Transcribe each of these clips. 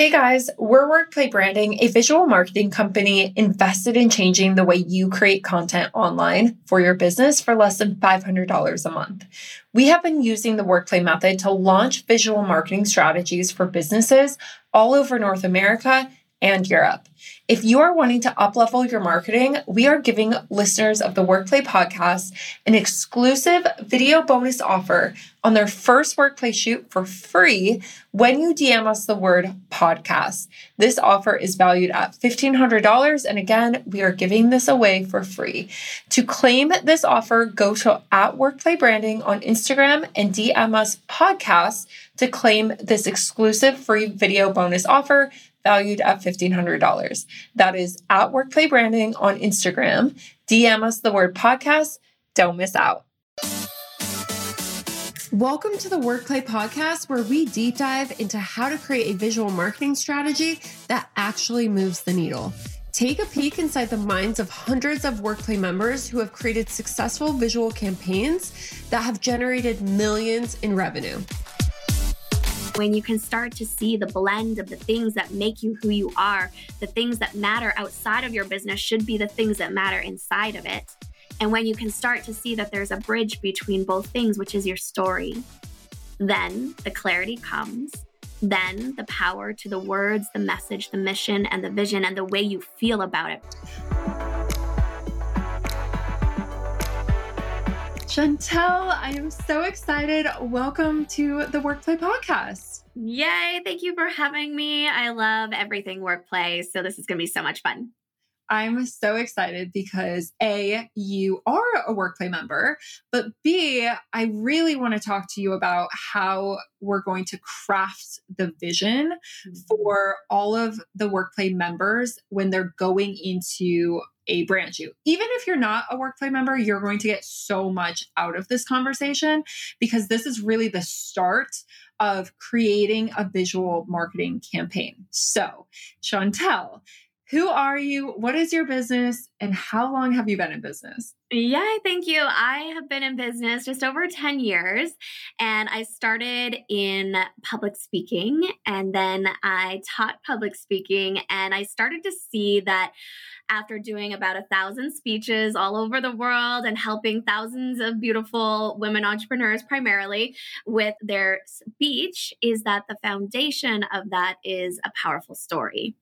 Hey guys, we're Workplay Branding, a visual marketing company invested in changing the way you create content online for your business for less than $500 a month. We have been using the Workplay method to launch visual marketing strategies for businesses all over North America and Europe. If you are wanting to uplevel your marketing, we are giving listeners of the Workplay podcast an exclusive video bonus offer on their first Workplay shoot for free when you DM us the word podcast. This offer is valued at $1,500. And again, we are giving this away for free. To claim this offer, go to at Workplay Branding on Instagram and DM us podcast to claim this exclusive free video bonus offer valued at $1,500. That is at Workplay Branding on Instagram. DM us the word podcast. Don't miss out. Welcome to the Workplay Podcast, where we deep dive into how to create a visual marketing strategy that actually moves the needle. Take a peek inside the minds of hundreds of Workplay members who have created successful visual campaigns that have generated millions in revenue when you can start to see the blend of the things that make you who you are, the things that matter outside of your business should be the things that matter inside of it. And when you can start to see that there's a bridge between both things, which is your story, then the clarity comes. Then the power to the words, the message, the mission, and the vision, and the way you feel about it. Chantel, I am so excited. Welcome to the Workplay Podcast. Yay. Thank you for having me. I love everything Workplay. So, this is going to be so much fun. I'm so excited because A, you are a Workplay member, but B, I really want to talk to you about how we're going to craft the vision mm-hmm. for all of the Workplay members when they're going into a brand shoot. Even if you're not a Workplay member, you're going to get so much out of this conversation because this is really the start of creating a visual marketing campaign. So, Chantel, who are you? What is your business? And how long have you been in business? Yeah, thank you. I have been in business just over 10 years and I started in public speaking and then I taught public speaking and I started to see that after doing about a thousand speeches all over the world and helping thousands of beautiful women entrepreneurs primarily with their speech is that the foundation of that is a powerful story.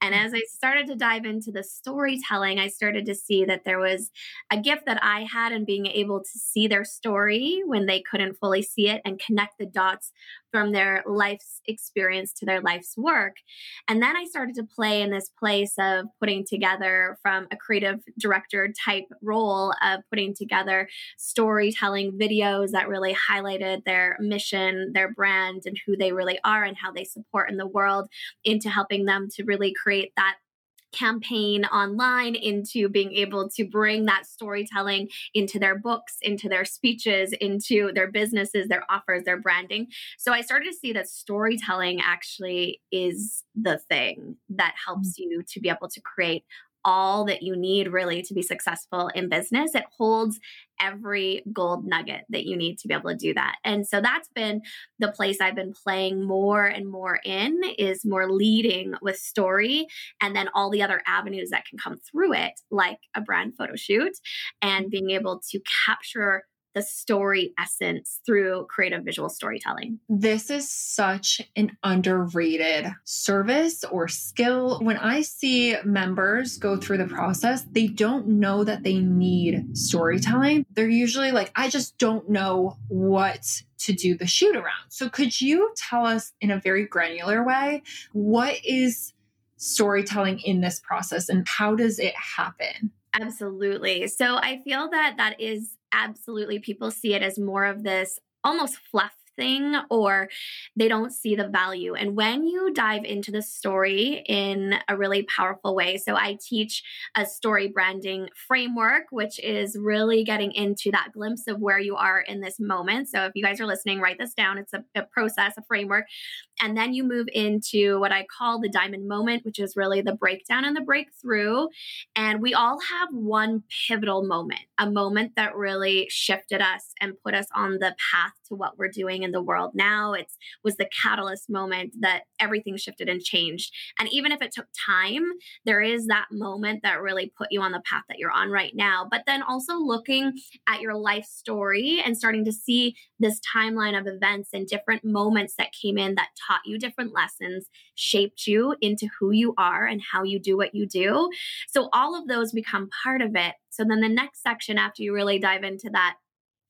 And mm. as I started to dive into the storytelling, I started to see that there was a gift that I had in being able to see their story when they couldn't fully see it and connect the dots from their life's experience to their life's work. And then I started to play in this place of putting together from a creative director type role of putting together storytelling videos that really highlighted their mission, their brand, and who they really are and how they support in the world into helping them to really create that campaign online into being able to bring that storytelling into their books, into their speeches, into their businesses, their offers, their branding. So I started to see that storytelling actually is the thing that helps mm. you to be able to create all that you need really to be successful in business. It holds every gold nugget that you need to be able to do that. And so that's been the place I've been playing more and more in is more leading with story and then all the other avenues that can come through it like a brand photo shoot and being able to capture the story essence through creative visual storytelling. This is such an underrated service or skill. When I see members go through the process, they don't know that they need storytelling. They're usually like, I just don't know what to do the shoot around. So, could you tell us in a very granular way what is storytelling in this process and how does it happen? Absolutely. So I feel that that is absolutely people see it as more of this almost fluff thing or they don't see the value. And when you dive into the story in a really powerful way, so I teach a story branding framework, which is really getting into that glimpse of where you are in this moment. So if you guys are listening, write this down. It's a, a process, a framework. And then you move into what I call the diamond moment, which is really the breakdown and the breakthrough. And we all have one pivotal moment, a moment that really shifted us and put us on the path to what we're doing in the world now. It was the catalyst moment that everything shifted and changed. And even if it took time, there is that moment that really put you on the path that you're on right now. But then also looking at your life story and starting to see this timeline of events and different moments that came in that taught you different lessons, shaped you into who you are and how you do what you do. So all of those become part of it. So then the next section, after you really dive into that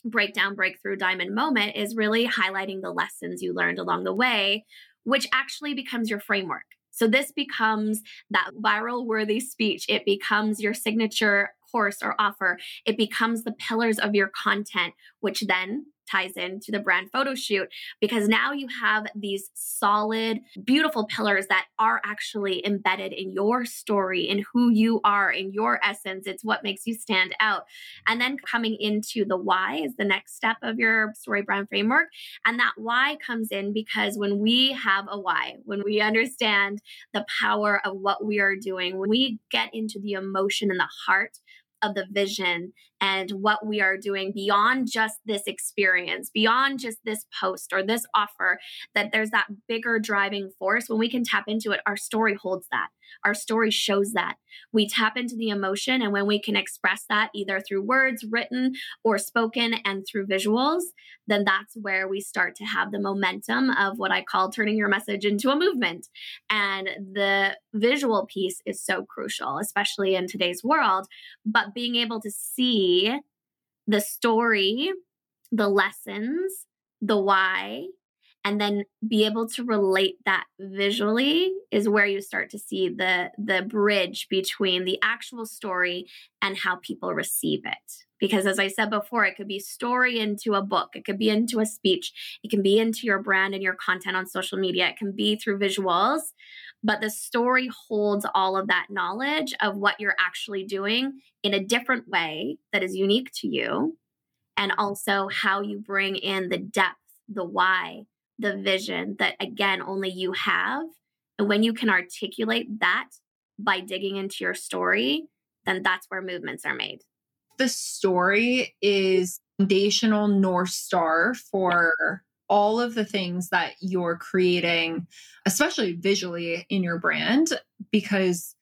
breakdown, breakthrough, diamond moment, is really highlighting the lessons you learned along the way, which actually becomes your framework. So this becomes that viral worthy speech. It becomes your signature course or offer. It becomes the pillars of your content, which then ties into the brand photo shoot because now you have these solid, beautiful pillars that are actually embedded in your story, in who you are, in your essence. It's what makes you stand out. And then coming into the why is the next step of your story brand framework. And that why comes in because when we have a why, when we understand the power of what we are doing, when we get into the emotion and the heart of the vision and what we are doing beyond just this experience, beyond just this post or this offer, that there's that bigger driving force. When we can tap into it, our story holds that. Our story shows that. We tap into the emotion, and when we can express that either through words, written, or spoken, and through visuals, then that's where we start to have the momentum of what I call turning your message into a movement. And the visual piece is so crucial, especially in today's world. But being able to see the story, the lessons, the why, and then be able to relate that visually is where you start to see the the bridge between the actual story and how people receive it because as i said before it could be story into a book it could be into a speech it can be into your brand and your content on social media it can be through visuals but the story holds all of that knowledge of what you're actually doing in a different way that is unique to you and also how you bring in the depth the why the vision that again only you have and when you can articulate that by digging into your story then that's where movements are made the story is foundational north star for all of the things that you're creating especially visually in your brand because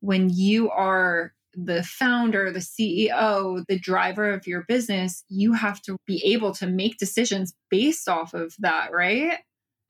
when you are the founder, the CEO, the driver of your business, you have to be able to make decisions based off of that, right?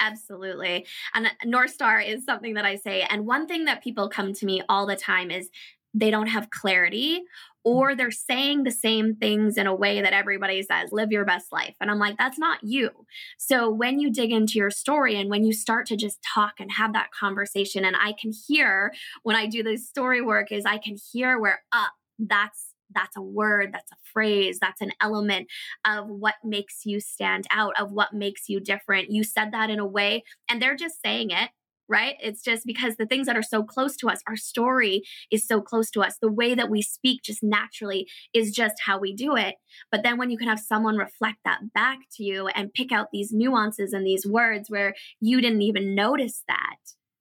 Absolutely. And North Star is something that I say. And one thing that people come to me all the time is they don't have clarity or they're saying the same things in a way that everybody says, live your best life. And I'm like, that's not you. So when you dig into your story and when you start to just talk and have that conversation, and I can hear when I do this story work, is I can hear where up, uh, that's that's a word, that's a phrase, that's an element of what makes you stand out, of what makes you different. You said that in a way, and they're just saying it right? It's just because the things that are so close to us, our story is so close to us. The way that we speak just naturally is just how we do it. But then when you can have someone reflect that back to you and pick out these nuances and these words where you didn't even notice that,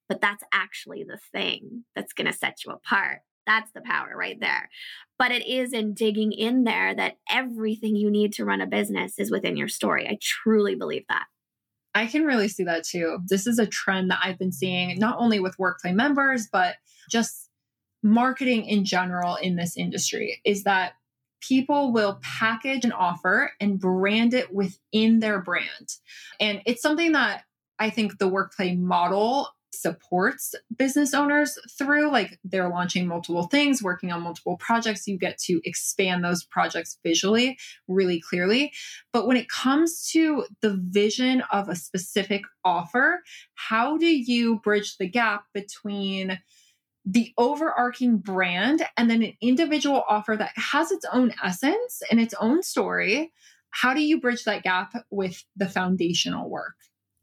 but that's actually the thing that's going to set you apart. That's the power right there. But it is in digging in there that everything you need to run a business is within your story. I truly believe that. I can really see that too. This is a trend that I've been seeing not only with workplay members, but just marketing in general in this industry is that people will package an offer and brand it within their brand. And it's something that I think the workplay model supports business owners through like they're launching multiple things working on multiple projects you get to expand those projects visually really clearly. But when it comes to the vision of a specific offer how do you bridge the gap between the overarching brand and then an individual offer that has its own essence and its own story? How do you bridge that gap with the foundational work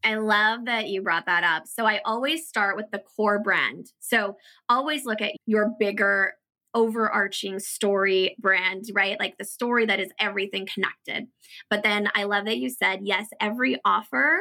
I love that you brought that up. So I always start with the core brand. So always look at your bigger overarching story brand, right? Like the story that is everything connected. But then I love that you said, yes, every offer,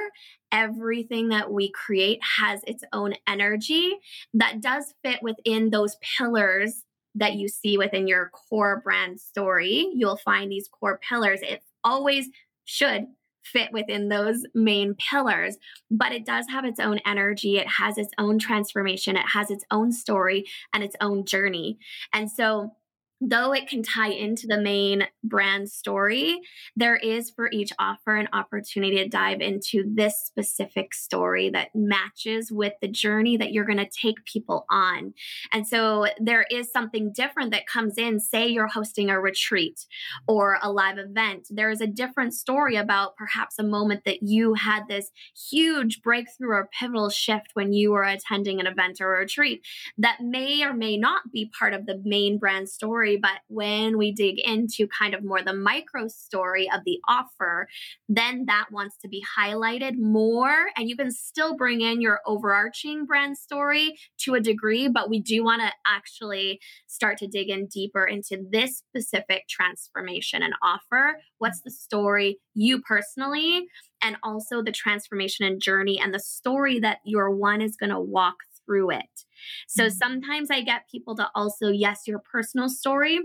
everything that we create has its own energy that does fit within those pillars that you see within your core brand story. You'll find these core pillars. It always should fit within those main pillars, but it does have its own energy. It has its own transformation. It has its own story and its own journey. And so though it can tie into the main brand story, there is for each offer an opportunity to dive into this specific story that matches with the journey that you're going to take people on. And so there is something different that comes in. Say you're hosting a retreat or a live event, there is a different story about perhaps a moment that you had this huge breakthrough or pivotal shift when you were attending an event or a retreat that may or may not be part of the main brand story story. But when we dig into kind of more the micro story of the offer, then that wants to be highlighted more. And you can still bring in your overarching brand story to a degree, but we do want to actually start to dig in deeper into this specific transformation and offer. What's the story you personally? And also the transformation and journey and the story that your one is going to walk through it. So mm-hmm. sometimes I get people to also, yes, your personal story,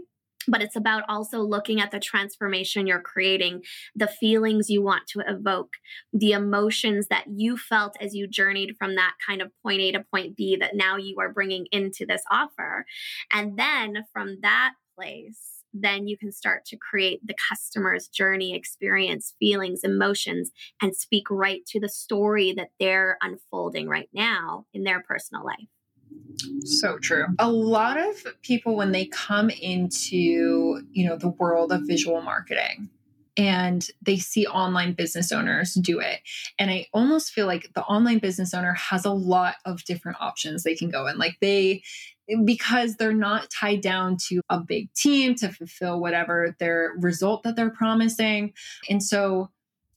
but it's about also looking at the transformation you're creating, the feelings you want to evoke, the emotions that you felt as you journeyed from that kind of point A to point B that now you are bringing into this offer. And then from that place, then you can start to create the customer's journey, experience, feelings, emotions, and speak right to the story that they're unfolding right now in their personal life. So true. A lot of people when they come into, you know, the world of visual marketing and they see online business owners do it. And I almost feel like the online business owner has a lot of different options they can go in. Like they because they're not tied down to a big team to fulfill whatever their result that they're promising. And so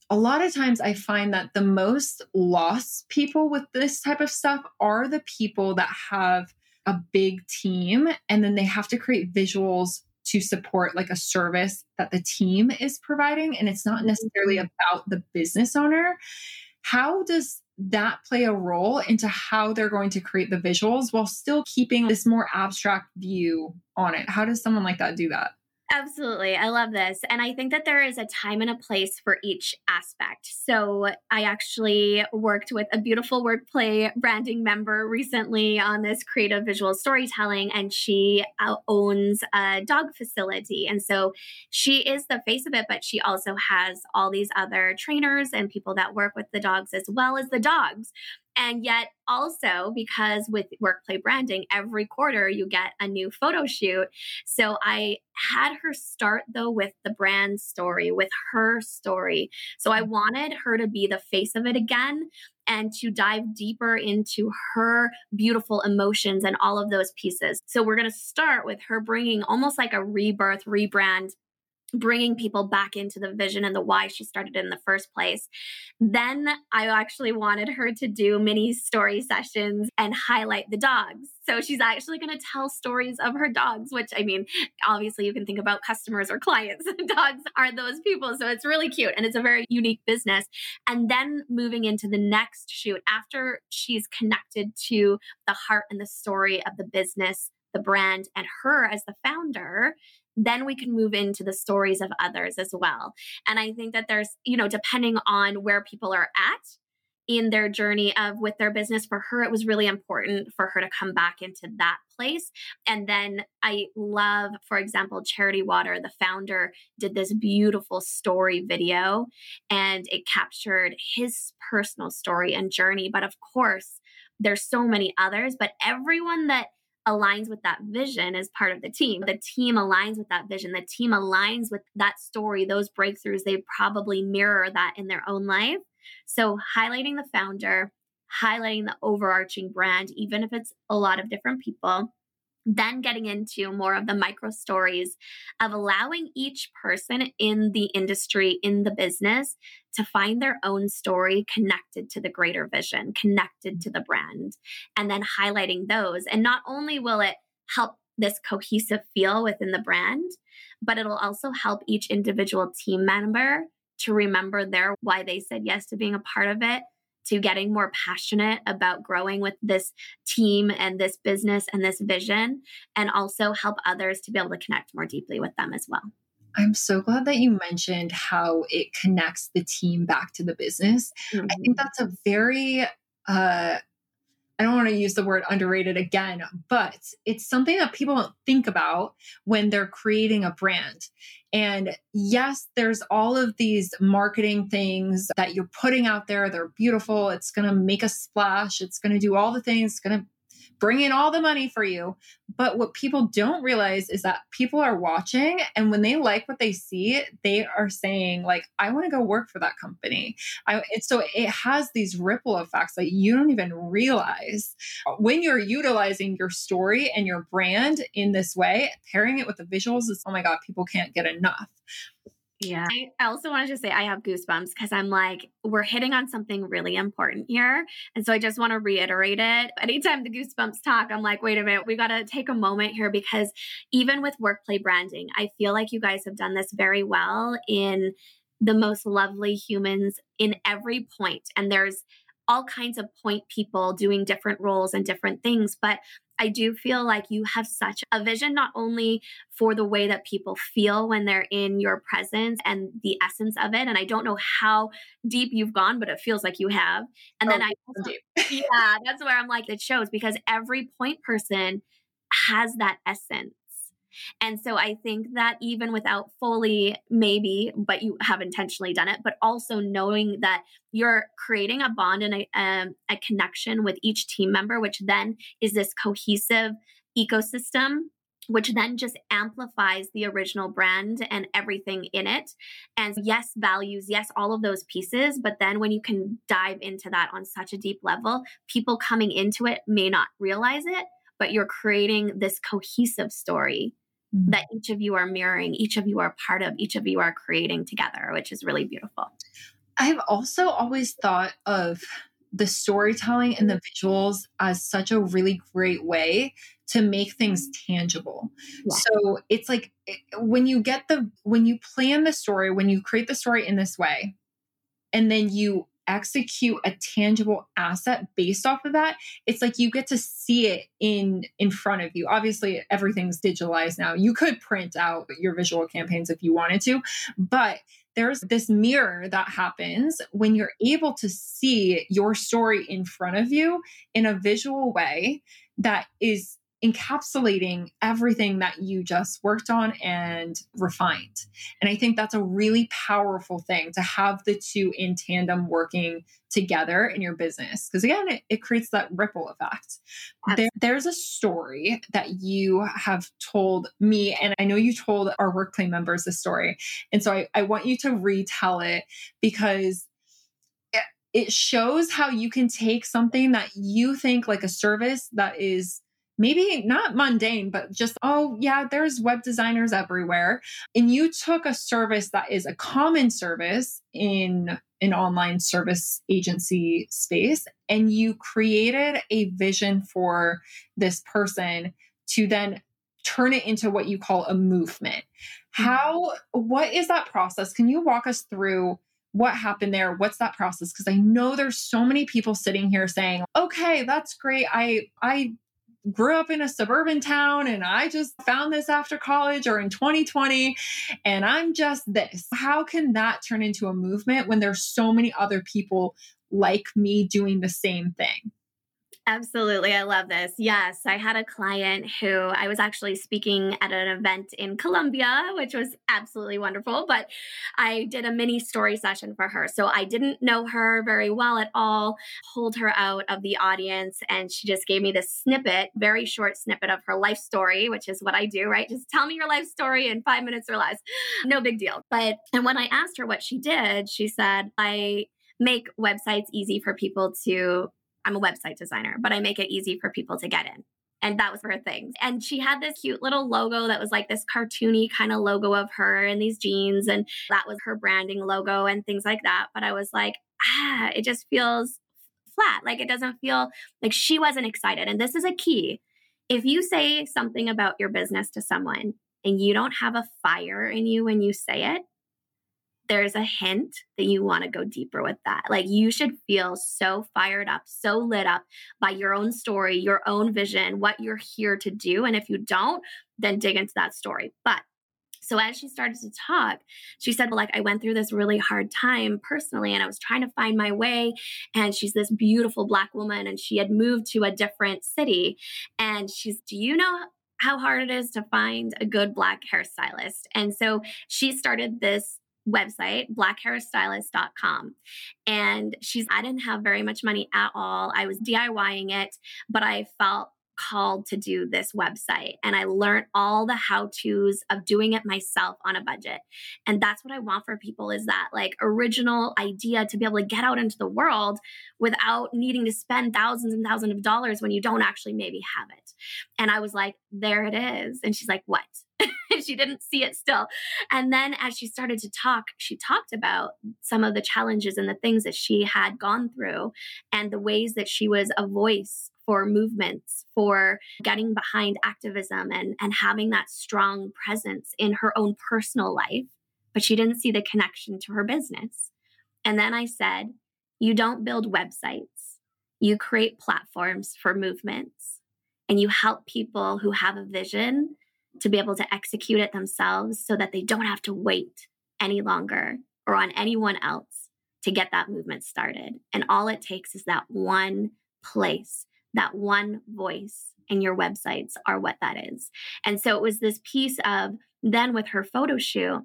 a lot of times I find that the most lost people with this type of stuff are the people that have a big team and then they have to create visuals to support like a service that the team is providing and it's not necessarily mm-hmm. about the business owner. How does that play a role into how they're going to create the visuals while still keeping this more abstract view on it? How does someone like that do that? Absolutely. I love this. And I think that there is a time and a place for each aspect. So I actually worked with a beautiful workplay branding member recently on this creative visual storytelling, and she uh, owns a dog facility. And so she is the face of it, but she also has all these other trainers and people that work with the dogs as well as the dogs. And yet, also because with workplay branding, every quarter you get a new photo shoot. So I had her start though with the brand story, with her story. So I mm-hmm. wanted her to be the face of it again and to dive deeper into her beautiful emotions and all of those pieces. So we're going to start with her bringing almost like a rebirth, rebrand bringing people back into the vision and the why she started in the first place. Then I actually wanted her to do mini story sessions and highlight the dogs. So she's actually going to tell stories of her dogs, which I mean, obviously you can think about customers or clients. dogs are those people. So it's really cute and it's a very unique business. And then moving into the next shoot after she's connected to the heart and the story of the business the brand and her as the founder, then we can move into the stories of others as well. And I think that there's, you know, depending on where people are at in their journey of with their business for her it was really important for her to come back into that place and then i love for example charity water the founder did this beautiful story video and it captured his personal story and journey but of course there's so many others but everyone that aligns with that vision as part of the team. The team aligns with that vision. The team aligns with that story, those breakthroughs. They probably mirror that in their own life. So, highlighting the founder, highlighting the overarching brand, even if it's a lot of different people, then getting into more of the micro stories of allowing each person in the industry, in the business, to find their own story connected to the greater vision, connected to the brand, and then highlighting those. And not only will it help this cohesive feel within the brand, but it'll also help each individual team member to remember their why they said yes to being a part of it to getting more passionate about growing with this team and this business and this vision, and also help others to be able to connect more deeply with them as well. I'm so glad that you mentioned how it connects the team back to the business. Mm-hmm. I think that's a very uh, I don't want to use the word underrated again, but it's something that people don't think about when they're creating a brand. And yes, there's all of these marketing things that you're putting out there. They're beautiful. It's going to make a splash. It's going to do all the things. It's going to bring in all the money for you. But what people don't realize is that people are watching and when they like what they see, they are saying like, I want to go work for that company. I, so it has these ripple effects that you don't even realize when you're utilizing your story and your brand in this way, pairing it with the visuals is, oh my God, people can't get enough. Yeah. I also wanted to say I have goosebumps because I'm like, we're hitting on something really important here. And so I just want to reiterate it. Anytime the goosebumps talk, I'm like, wait a minute, we got to take a moment here because even with workplay branding, I feel like you guys have done this very well in the most lovely humans in every point. And there's all kinds of point people doing different roles and different things. But I do feel like you have such a vision, not only for the way that people feel when they're in your presence and the essence of it. And I don't know how deep you've gone, but it feels like you have. And oh, then I, also, yeah, that's where I'm like, it shows because every point person has that essence. And so I think that even without fully, maybe, but you have intentionally done it, but also knowing that you're creating a bond and a, um, a connection with each team member, which then is this cohesive ecosystem which then just amplifies the original brand and everything in it. And yes, values, yes, all of those pieces. But then when you can dive into that on such a deep level, people coming into it may not realize it, but you're creating this cohesive story mm-hmm. that each of you are mirroring, each of you are part of, each of you are creating together, which is really beautiful. I've also always thought of the storytelling and the visuals as such a really great way to make things tangible. Yeah. So it's like when you get the when you plan the story, when you create the story in this way, and then you execute a tangible asset based off of that it's like you get to see it in in front of you. Obviously everything's digitalized now. You could print out your visual campaigns if you wanted to but there's this mirror that happens when you're able to see your story in front of you in a visual way that is encapsulating everything that you just worked on and refined. And I think that's a really powerful thing to have the two in tandem working together in your business. Because again, it, it, creates that ripple effect. There, there's a story that you have told me, and I know you told our workplay members this story. And so I, I want you to retell it because it shows how you can take something that you think like a service that is maybe not mundane, but just, oh, yeah, there's web designers everywhere. And you took a service that is a common service in an online service agency space and you created a vision for this person to then turn it into what you call a movement. How, what is that process? Can you walk us through? what happened there what's that process because i know there's so many people sitting here saying okay that's great i i grew up in a suburban town and I just found this after college or in 2020 and I'm just this. How can that turn into a movement when there's so many other people like me doing the same thing? Absolutely. I love this. Yes. I had a client who I was actually speaking at an event in Colombia, which was absolutely wonderful. But I did a mini story session for her. So I didn't know her very well at all, pulled her out of the audience, and she just gave me this snippet, very short snippet of her life story, which is what I do, right? Just tell me your life story in five minutes or less. No big deal. But, and when I asked her what she did, she said, I make websites easy for people to I'm a website designer, but I make it easy for people to get in. And that was her thing. And she had this cute little logo that was like this cartoony kind of logo of her and these jeans. And that was her branding logo and things like that. But I was like, ah, it just feels flat. Like it doesn't feel like she wasn't excited. And this is a key. If you say something about your business to someone and you don't have a fire in you when you say it, there's a hint that you want to go deeper with that. Like you should feel so fired up, so lit up by your own story, your own vision, what you're here to do. And if you don't, then dig into that story. But So as she started to talk, she said, well, like, I went through this really hard time personally, and I was trying to find my way. And she's this beautiful black woman, and she had moved to a different city. And she's, do you know how hard it is to find a good black hairstylist? And so she started this website, blackhairstylist.com. And she's, I didn't have very much money at all. I was DIYing it, but I felt called to do this website and I learned all the how to's of doing it myself on a budget. And that's what I want for people is that like original idea to be able to get out into the world without needing to spend thousands and thousands of dollars when you don't actually maybe have it. And I was like, there it is. And she's like, what? she didn't see it still. And then as she started to talk, she talked about some of the challenges and the things that she had gone through and the ways that she was a voice for movements, for getting behind activism and, and having that strong presence in her own personal life. But she didn't see the connection to her business. And then I said, You don't build websites, you create platforms for movements, and you help people who have a vision to be able to execute it themselves so that they don't have to wait any longer or on anyone else to get that movement started. And all it takes is that one place that one voice and your websites are what that is. And so it was this piece of then with her photo shoot,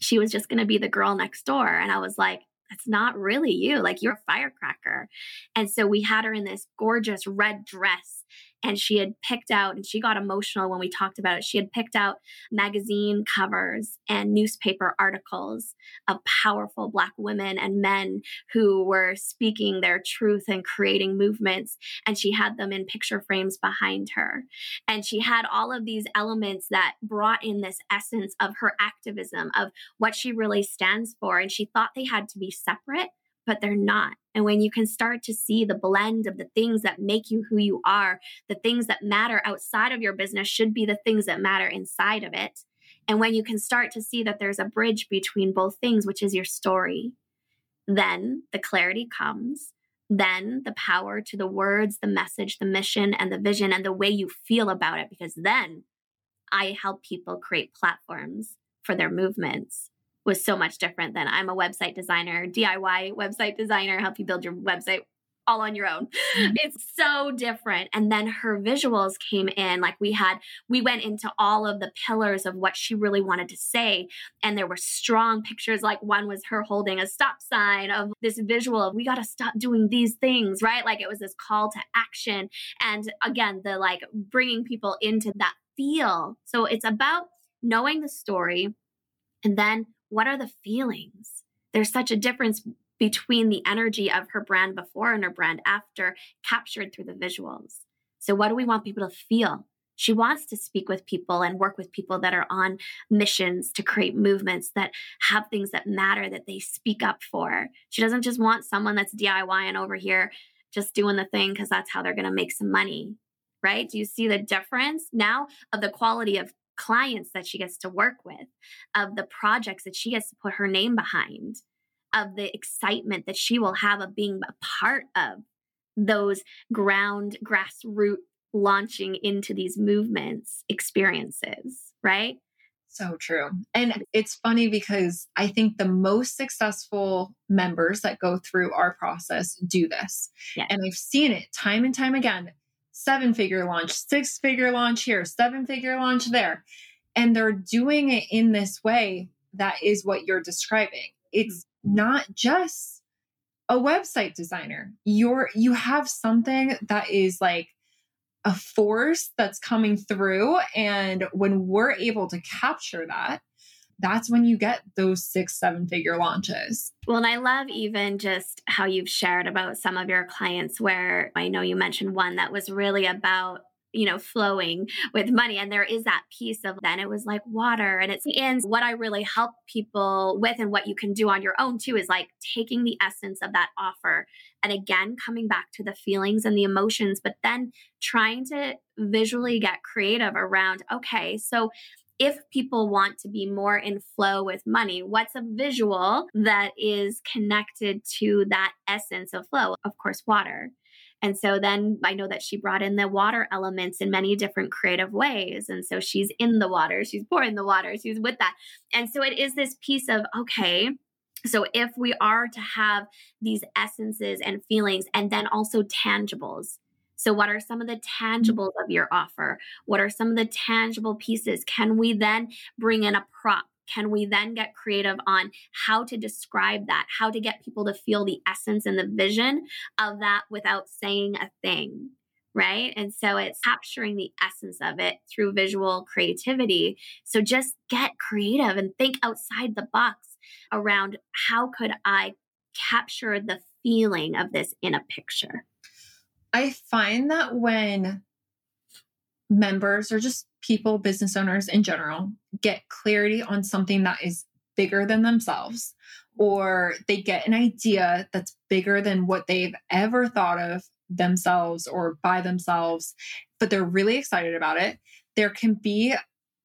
she was just going to be the girl next door. And I was like, that's not really you. Like you're a firecracker. And so we had her in this gorgeous red dress and she had picked out and she got emotional when we talked about it. She had picked out magazine covers and newspaper articles of powerful black women and men who were speaking their truth and creating movements and she had them in picture frames behind her. And she had all of these elements that brought in this essence of her activism of what she really stands for and she thought they had to be separate but they're not. And when you can start to see the blend of the things that make you who you are, the things that matter outside of your business should be the things that matter inside of it. And when you can start to see that there's a bridge between both things, which is your story, then the clarity comes. Then the power to the words, the message, the mission, and the vision, and the way you feel about it. Because then I help people create platforms for their movements was so much different than I'm a website designer, DIY website designer, help you build your website all on your own. Mm-hmm. It's so different. And then her visuals came in. Like we had, we went into all of the pillars of what she really wanted to say. And there were strong pictures. Like one was her holding a stop sign of this visual of we got to stop doing these things, right? Like it was this call to action. And again, the like bringing people into that feel. So it's about knowing the story and then what are the feelings? There's such a difference between the energy of her brand before and her brand after, captured through the visuals. So, what do we want people to feel? She wants to speak with people and work with people that are on missions to create movements that have things that matter that they speak up for. She doesn't just want someone that's DIYing over here, just doing the thing because that's how they're going to make some money, right? Do you see the difference now of the quality of clients that she gets to work with, of the projects that she gets to put her name behind, of the excitement that she will have of being a part of those ground grassroots launching into these movements experiences, right? So true. And it's funny because I think the most successful members that go through our process do this. Yes. And I've seen it time and time again seven figure launch, six figure launch here, seven figure launch there. And they're doing it in this way that is what you're describing. It's not just a website designer. You're you have something that is like a force that's coming through and when we're able to capture that that's when you get those six, seven figure launches. Well, and I love even just how you've shared about some of your clients where I know you mentioned one that was really about you know, flowing with money. And there is that piece of then it was like water. And it's and what I really help people with and what you can do on your own too is like taking the essence of that offer and again coming back to the feelings and the emotions, but then trying to visually get creative around, okay, so if people want to be more in flow with money, what's a visual that is connected to that essence of flow? Of course, water. And so then I know that she brought in the water elements in many different creative ways. And so she's in the water, she's pouring the water, she's with that. And so it is this piece of, okay, so if we are to have these essences and feelings and then also tangibles, so, what are some of the mm-hmm. tangibles of your offer? What are some of the tangible pieces? Can we then bring in a prop? Can we then get creative on how to describe that, how to get people to feel the essence and the vision of that without saying a thing? Right. And so it's capturing the essence of it through visual creativity. So just get creative and think outside the box around how could I capture the feeling of this in a picture? I find that when members or just people, business owners in general, get clarity on something that is bigger than themselves, or they get an idea that's bigger than what they've ever thought of themselves or by themselves, but they're really excited about it, there can be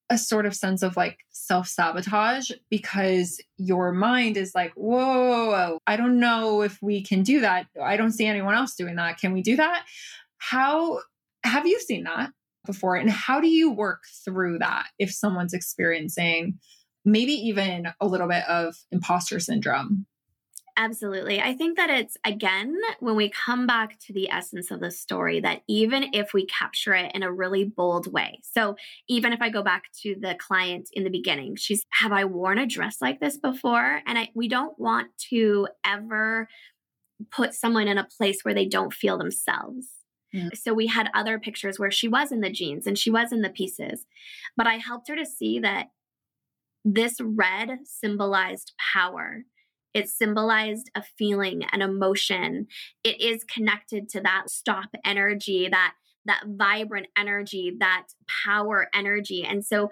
a sort of sense of like self sabotage because your mind is like, whoa, whoa, I don't know if we can do that. I don't see anyone else doing that. Can we do that? How have you seen that before? And how do you work through that if someone's experiencing maybe even a little bit of imposter syndrome? Absolutely. I think that it's, again, when we come back to the essence of the story, that even if we capture it in a really bold way. So, even if I go back to the client in the beginning, she's, Have I worn a dress like this before? And I, we don't want to ever put someone in a place where they don't feel themselves. Yeah. So we had other pictures where she was in the jeans and she was in the pieces. But I helped her to see that this red symbolized power it symbolized a feeling, an emotion. It is connected to that stop energy, that that vibrant energy, that power energy. And so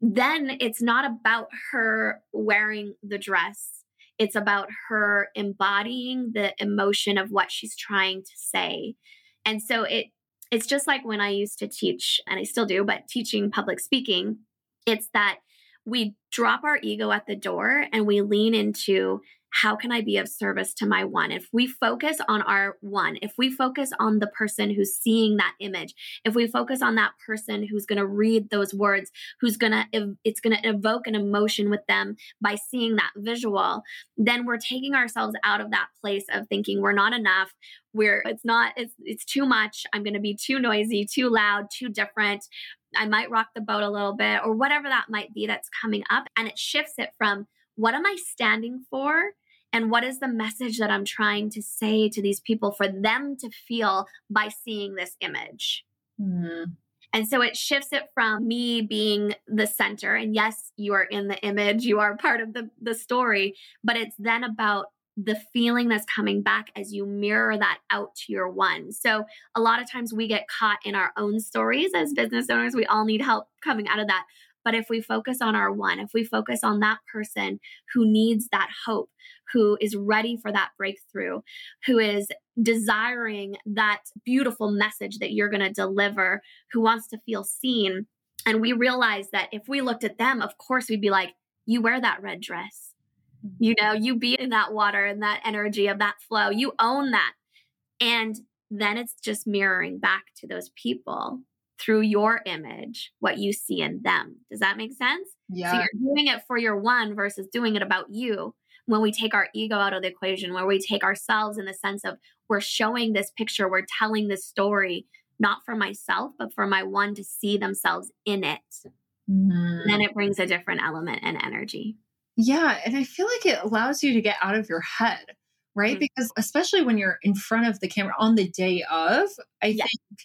then it's not about her wearing the dress. It's about her embodying the emotion of what she's trying to say. And so it it's just like when I used to teach and I still do, but teaching public speaking, it's that we drop our ego at the door and we lean into how can I be of service to my one? If we focus on our one, if we focus on the person who's seeing that image, if we focus on that person who's going to read those words, who's going to, it's going to evoke an emotion with them by seeing that visual, then we're taking ourselves out of that place of thinking we're not enough. We're, it's not, it's, it's too much. I'm going to be too noisy, too loud, too different. I might rock the boat a little bit or whatever that might be that's coming up. And it shifts it from what am I standing for? And what is the message that I'm trying to say to these people for them to feel by seeing this image? Mm-hmm. And so it shifts it from me being the center. And yes, you are in the image, you are part of the, the story, but it's then about the feeling that's coming back as you mirror that out to your one. So a lot of times we get caught in our own stories as business owners. We all need help coming out of that. But if we focus on our one, if we focus on that person who needs that hope, who is ready for that breakthrough, who is desiring that beautiful message that you're going to deliver, who wants to feel seen. And we realize that if we looked at them, of course, we'd be like, you wear that red dress you know, you be in that water and that energy of that flow. You own that. And then it's just mirroring back to those people through your image what you see in them. Does that make sense? Yeah. So you're doing it for your one versus doing it about you. When we take our ego out of the equation, where we take ourselves in the sense of we're showing this picture, we're telling this story, not for myself, but for my one to see themselves in it. Mm-hmm. Then it brings a different element and energy. Yeah. And I feel like it allows you to get out of your head, right? Mm-hmm. Because especially when you're in front of the camera on the day of, I yeah. think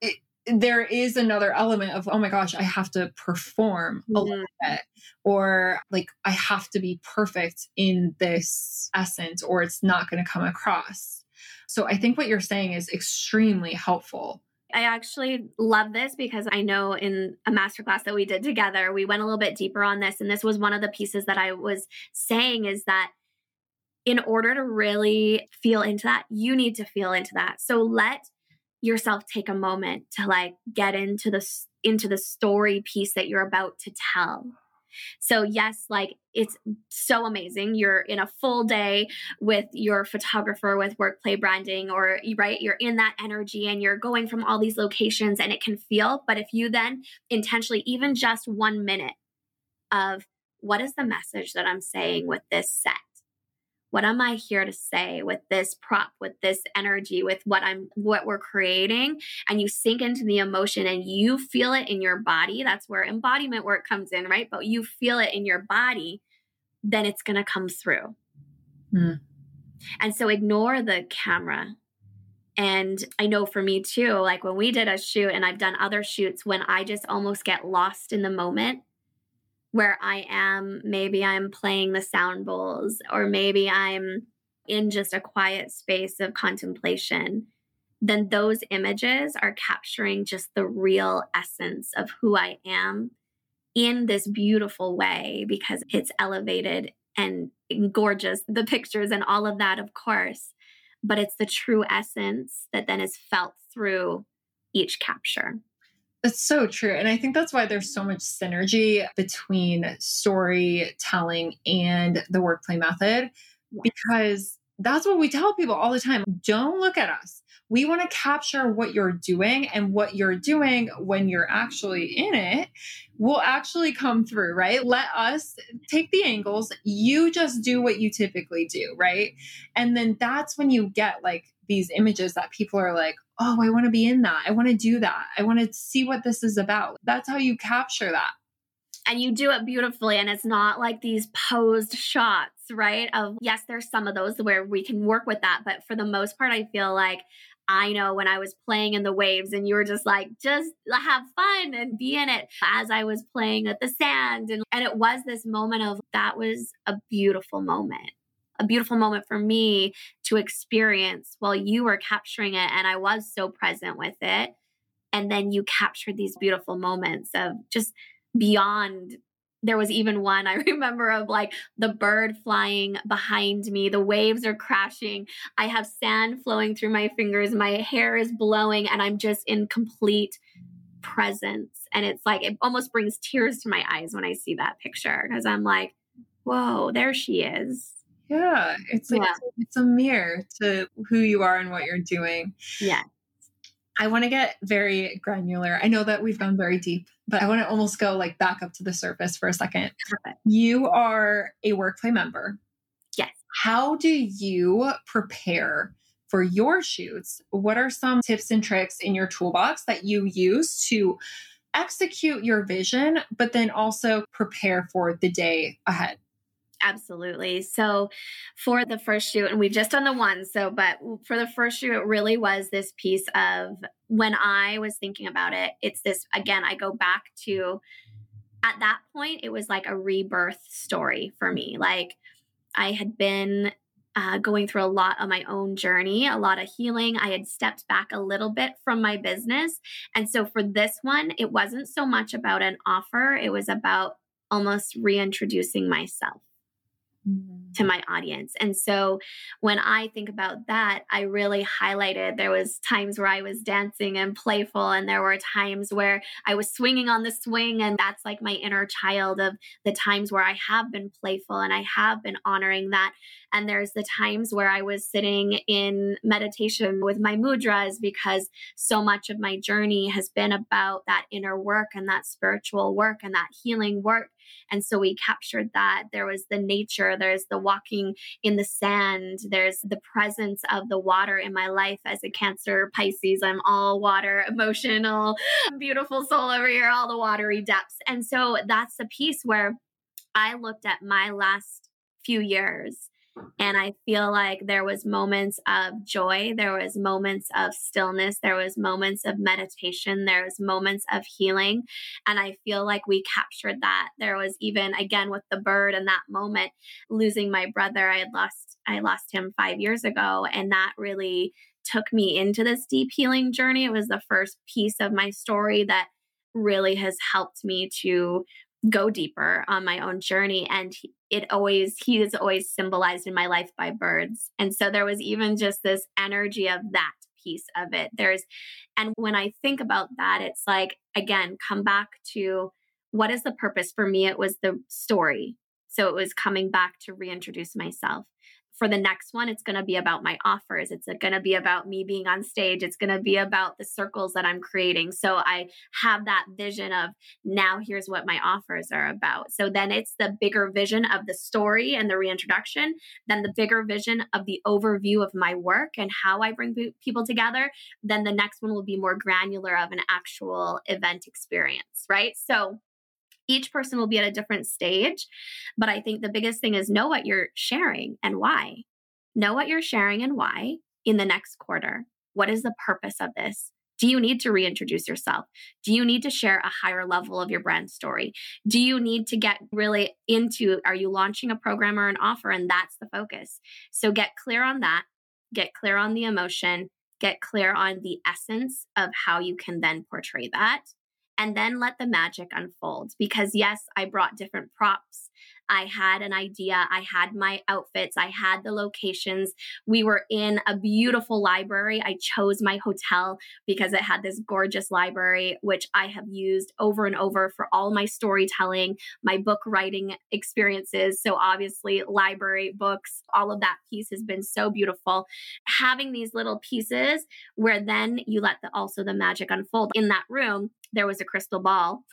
it, there is another element of, oh my gosh, I have to perform a mm-hmm. little bit, or like I have to be perfect in this essence, or it's not going to come across. So I think what you're saying is extremely helpful. I actually love this because I know in a masterclass that we did together, we went a little bit deeper on this. And this was one of the pieces that I was saying is that in order to really feel into that, you need to feel into that. So let yourself take a moment to like get into the into the story piece that you're about to tell So, yes, like it's so amazing. You're in a full day with your photographer with workplay branding, or right, you're in that energy and you're going from all these locations and it can feel. But if you then intentionally, even just one minute of what is the message that I'm saying with this set? What am i here to say with this prop with this energy with what i'm what we're creating? And you sink into the emotion and you feel it in your body. That's where embodiment work comes in right? But you feel it in your body then it's going to come through. Mm. and so ignore the camera. And i know for me too like when we did a shoot and i've done other shoots when i just almost get lost in the moment where I am, maybe I'm playing the sound bowls, or maybe I'm in just a quiet space of contemplation, then those images are capturing just the real essence of who I am in this beautiful way because it's elevated and gorgeous, the pictures and all of that, of course. But it's the true essence that then is felt through each capture. That's so true. And I think that's why there's so much synergy between storytelling and the workplay method, because that's what we tell people all the time. Don't look at us. We want to capture what you're doing, and what you're doing when you're actually in it will actually come through, right? Let us take the angles. You just do what you typically do, right? And then that's when you get like these images that people are like, oh, I want to be in that. I want to do that. I want to see what this is about. That's how you capture that. And you do it beautifully. And it's not like these posed shots, right? Of yes, there's some of those where we can work with that. But for the most part, I feel like I know when I was playing in the waves and you were just like, just have fun and be in it as I was playing at the sand. And, and it was this moment of that was a beautiful moment a beautiful moment for me to experience while you were capturing it and I was so present with it. And then you captured these beautiful moments of just beyond there was even one I remember of like the bird flying behind me, the waves are crashing. I have sand flowing through my fingers, my hair is blowing, and I'm just in complete presence. And it's like it almost brings tears to my eyes when I see that picture because I'm like, whoa, there she is. Yeah, it's like yeah. it's a mirror to who you are and what you're doing. Yeah. I want to get very granular. I know that we've gone very deep, but I want to almost go like back up to the surface for a second. Perfect. You are a workplay member. Yes. How do you prepare for your shoots? What are some tips and tricks in your toolbox that you use to execute your vision, but then also prepare for the day ahead? Absolutely. So for the first shoot, and we've just done the one, so but for the first shoot, it really was this piece of when I was thinking about it, it's this again, I go back to at that point, it was like a rebirth story for me. Like I had been uh, going through a lot of my own journey, a lot of healing. I had stepped back a little bit from my business. And so for this one, it wasn't so much about an offer, it was about almost reintroducing myself Mm-hmm. to my audience. And so when I think about that, I really highlighted there was times where I was dancing and playful and there were times where I was swinging on the swing and that's like my inner child of the times where I have been playful and I have been honoring that. And there's the times where I was sitting in meditation with my mudras because so much of my journey has been about that inner work and that spiritual work and that healing work. And so we captured that. There was the nature, there's the walking in the sand, there's the presence of the water in my life as a Cancer Pisces. I'm all water, emotional, beautiful soul over here, all the watery depths. And so that's the piece where I looked at my last few years and i feel like there was moments of joy there was moments of stillness there was moments of meditation there was moments of healing. And i feel like we captured that. There was even again with the bird and that moment losing my brother i had lost i lost him 5 years ago and that really took me into this deep healing journey. It was the first piece of my story that really has helped me to go deeper on my own journey and it always he is always symbolized in my life by birds and so there was even just this energy of that piece of it there's and when i think about that it's like again come back to what is the purpose? For me, it was the story. So it was coming back to reintroduce myself for the next one, it's going to be about my offers. It's uh, going to be about me being on stage. It's going to be about the circles that I'm creating. So I have that vision of now here's what my offers are about. So then it's the bigger vision of the story and the reintroduction, then the bigger vision of the overview of my work and how I bring people together. Then the next one will be more granular of an actual event experience, right? So each person will be at a different stage. But I think the biggest thing is know what you're sharing and why. Know what you're sharing and why in the next quarter. What is the purpose of this? Do you need to reintroduce yourself? Do you need to share a higher level of your brand story? Do you need to get really into are you launching a program or an offer? And that's the focus. So get clear on that, get clear on the emotion, get clear on the essence of how you can then portray that and then let the magic unfold. Because yes, I brought different props. I had an idea. I had my outfits. I had the locations. We were in a beautiful library. I chose my hotel because it had this gorgeous library, which I have used over and over for all my storytelling, my book writing experiences. So, obviously, library, books, all of that piece has been so beautiful. Having these little pieces where then you let the, also the magic unfold in that room there was a crystal ball.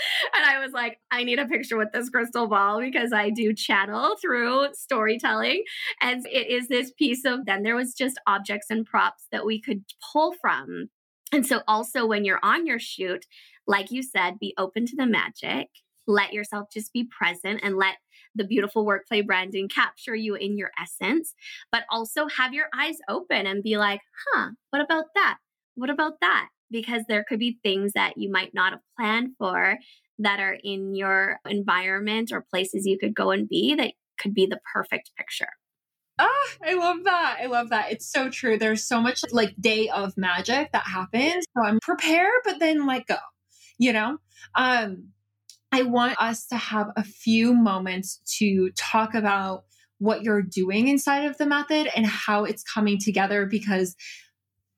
and I was like, I need a picture with this crystal ball because I do channel through storytelling. And it is this piece of, then there was just objects and props that we could pull from. And so, also, when you're on your shoot, like you said, be open to the magic. Let yourself just be present and let the beautiful workplay branding capture you in your essence, but also have your eyes open and be like, huh, what about that? What about that? Because there could be things that you might not have planned for that are in your environment or places you could go and be that could be the perfect picture. Ah, I love that. I love that. It's so true. There's so much like day of magic that happens. So I'm prepared, but then let go, you know? Um, I want us to have a few moments to talk about what you're doing inside of the method and how it's coming together because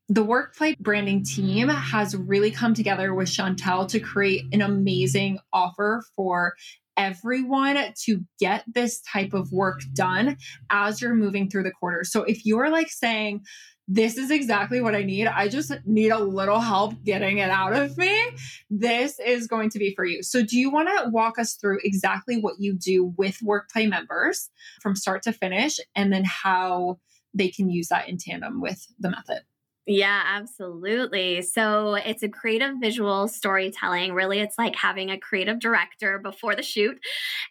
the workplay branding team has really come together with Chantel to create an amazing offer for everyone to get this type of work done as you're moving through the quarter. So if you're like saying, this is exactly what I need. I just need a little help getting it out of me. This is going to be for you. So, do you want to walk us through exactly what you do with Workplay members from start to finish and then how they can use that in tandem with the method? Yeah, absolutely. So it's a creative visual storytelling. Really, it's like having a creative director before the shoot.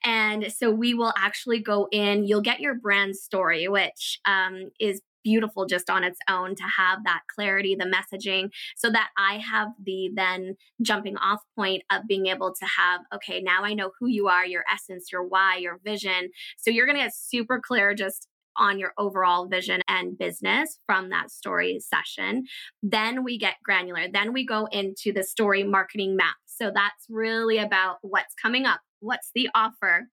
And so we will actually go in, you'll get your brand story, which um, is beautiful just on its own to have that clarity, the messaging, so that I have the then jumping off point of being able to have, okay, now I know who you are, your essence, your why, your vision. So you're going to get super clear just on your overall vision and business from that story session. Then we get granular. Then we go into the story marketing map. So that's really about what's coming up, what's the offer,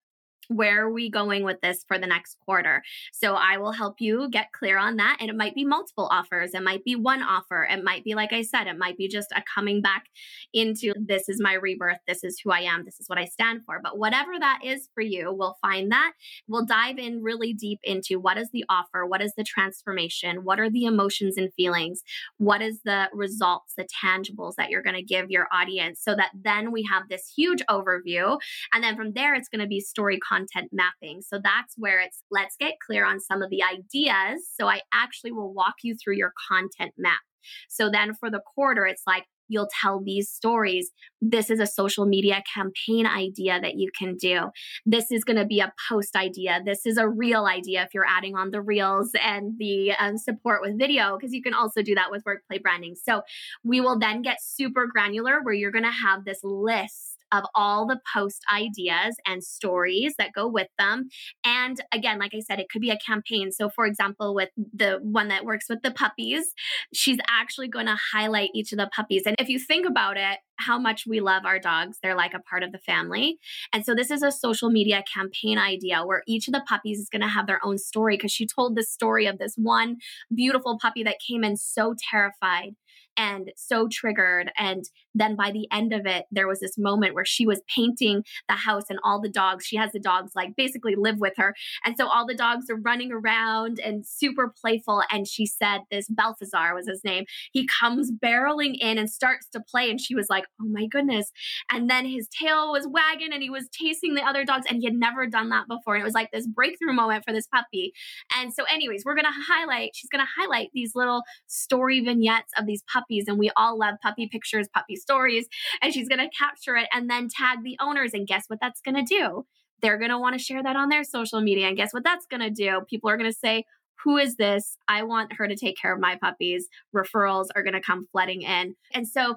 where are we going with this for the next quarter? So I will help you get clear on that. And it might be multiple offers. It might be one offer. It might be, like I said, it might be just a coming back into this is my rebirth. This is who I am. This is what I stand for. But whatever that is for you, we'll find that. We'll dive in really deep into what is the offer? What is the transformation? What are the emotions and feelings? What is the results, the tangibles that you're going to give your audience so that then we have this huge overview. And then from there, it's going to be story content content mapping. So that's where it's let's get clear on some of the ideas. So I actually will walk you through your content map. So then for the quarter, it's like, you'll tell these stories. This is a social media campaign idea that you can do. This is going to be a post idea. This is a real idea if you're adding on the reels and the um, support with video, because you can also do that with workplay branding. So we will then get super granular where you're going to have this list of all the post ideas and stories that go with them. And again, like I said, it could be a campaign. So, for example, with the one that works with the puppies, she's actually going to highlight each of the puppies. And if you think about it, how much we love our dogs. They're like a part of the family. And so this is a social media campaign idea where each of the puppies is going to have their own story because she told the story of this one beautiful puppy that came in so terrified and so triggered. And then by the end of it, there was this moment where she was painting the house and all the dogs, she has the dogs like basically live with her. And so all the dogs are running around and super playful. And she said, This Balthazar was his name. He comes barreling in and starts to play. And she was like, Oh my goodness. And then his tail was wagging and he was chasing the other dogs. And he had never done that before. And it was like this breakthrough moment for this puppy. And so, anyways, we're going to highlight, she's going to highlight these little story vignettes of these puppies. And we all love puppy pictures, puppy stories. And she's going to capture it and then tag the owners. And guess what that's going to do? They're going to want to share that on their social media. And guess what that's going to do? People are going to say, who is this? I want her to take care of my puppies. Referrals are going to come flooding in. And so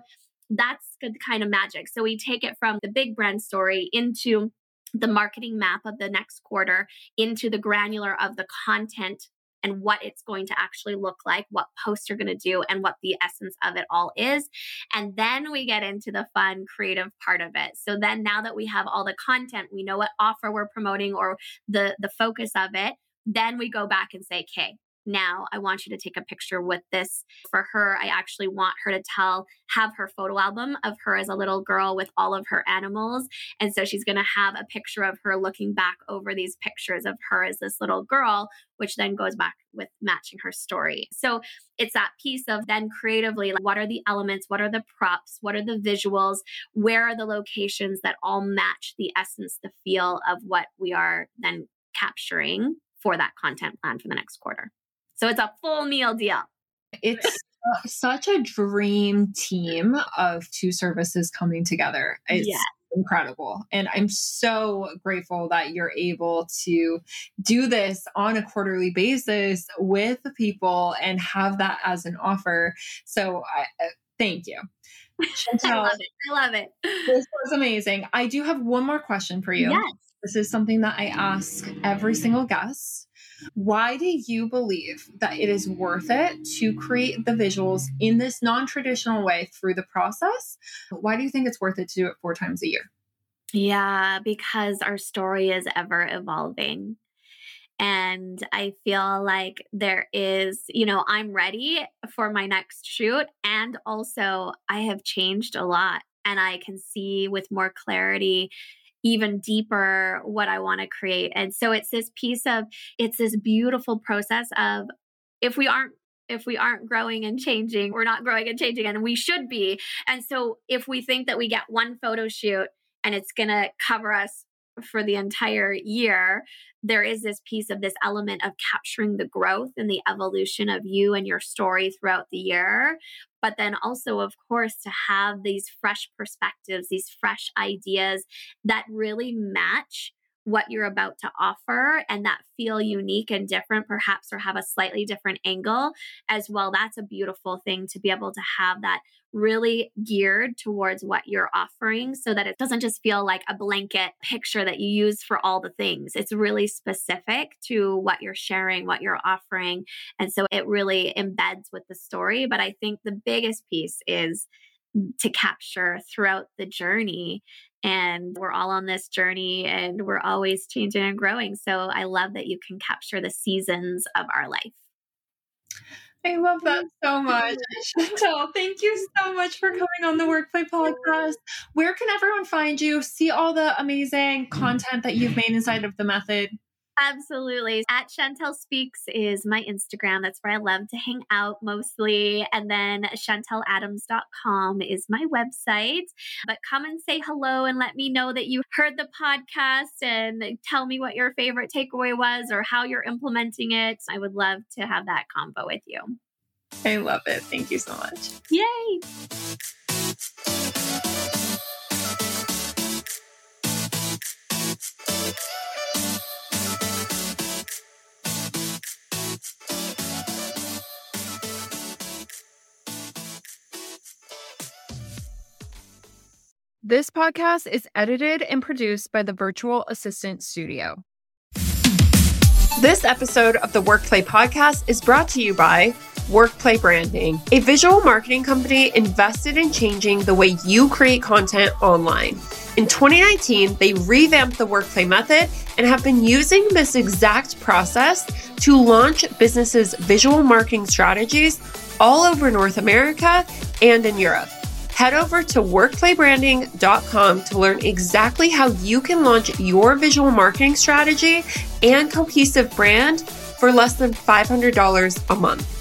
that's the kind of magic. So we take it from the big brand story into the marketing map of the next quarter, into the granular of the content and what it's going to actually look like, what posts you're going to do, and what the essence of it all is. And then we get into the fun, creative part of it. So then now that we have all the content, we know what offer we're promoting or the the focus of it, then we go back and say, okay, now I want you to take a picture with this. For her, I actually want her to tell, have her photo album of her as a little girl with all of her animals. And so she's going to have a picture of her looking back over these pictures of her as this little girl, which then goes back with matching her story. So it's that piece of then creatively, like, what are the elements? What are the props? What are the visuals? Where are the locations that all match the essence, the feel of what we are then capturing for that content plan for the next quarter? So it's a full meal deal. It's such a dream team of two services coming together. It's yeah. incredible. And I'm so grateful that you're able to do this on a quarterly basis with people and have that as an offer. So I, uh, thank you. Chantel, I love it. I love it. This was amazing. I do have one more question for you. Yes. This is something that I ask every single guest. Why do you believe that it is worth it to create the visuals in this non traditional way through the process? Why do you think it's worth it to do it four times a year? Yeah, because our story is ever evolving. And I feel like there is, you know, I'm ready for my next shoot. And also, I have changed a lot and I can see with more clarity even deeper what I want to create. And so it's this piece of it's this beautiful process of if we aren't if we aren't growing and changing, we're not growing and changing and we should be. And so if we think that we get one photo shoot and it's going to cover us for the entire year, there is this piece of this element of capturing the growth and the evolution of you and your story throughout the year. But then also, of course, to have these fresh perspectives, these fresh ideas that really match what you're about to offer and that feel unique and different, perhaps, or have a slightly different angle as well. That's a beautiful thing to be able to have that really geared towards what you're offering so that it doesn't just feel like a blanket picture that you use for all the things. It's really specific to what you're sharing, what you're offering. And so it really embeds with the story. But I think the biggest piece is to capture throughout the journey and we're all on this journey and we're always changing and growing. So I love that you can capture the seasons of our life. I love that so much. Chantel, thank you so much for coming on the Workplay podcast. Where can everyone find you? See all the amazing mm. content that you've made inside of the method? Absolutely. At Chantel Speaks is my Instagram. That's where I love to hang out mostly. And then chanteladams.com is my website. But come and say hello and let me know that you heard the podcast and tell me what your favorite takeaway was or how you're implementing it. I would love to have that combo with you. I love it. Thank you so much. Yay. This podcast is edited and produced by the Virtual Assistant Studio. This episode of the Workplay Podcast is brought to you by Workplay Branding, a visual marketing company invested in changing the way you create content online. In 2019, they revamped the workplay method and have been using this exact process to launch businesses' visual marketing strategies all over North America and in Europe. Head over to workplaybranding.com to learn exactly how you can launch your visual marketing strategy and cohesive brand for less than $500 a month.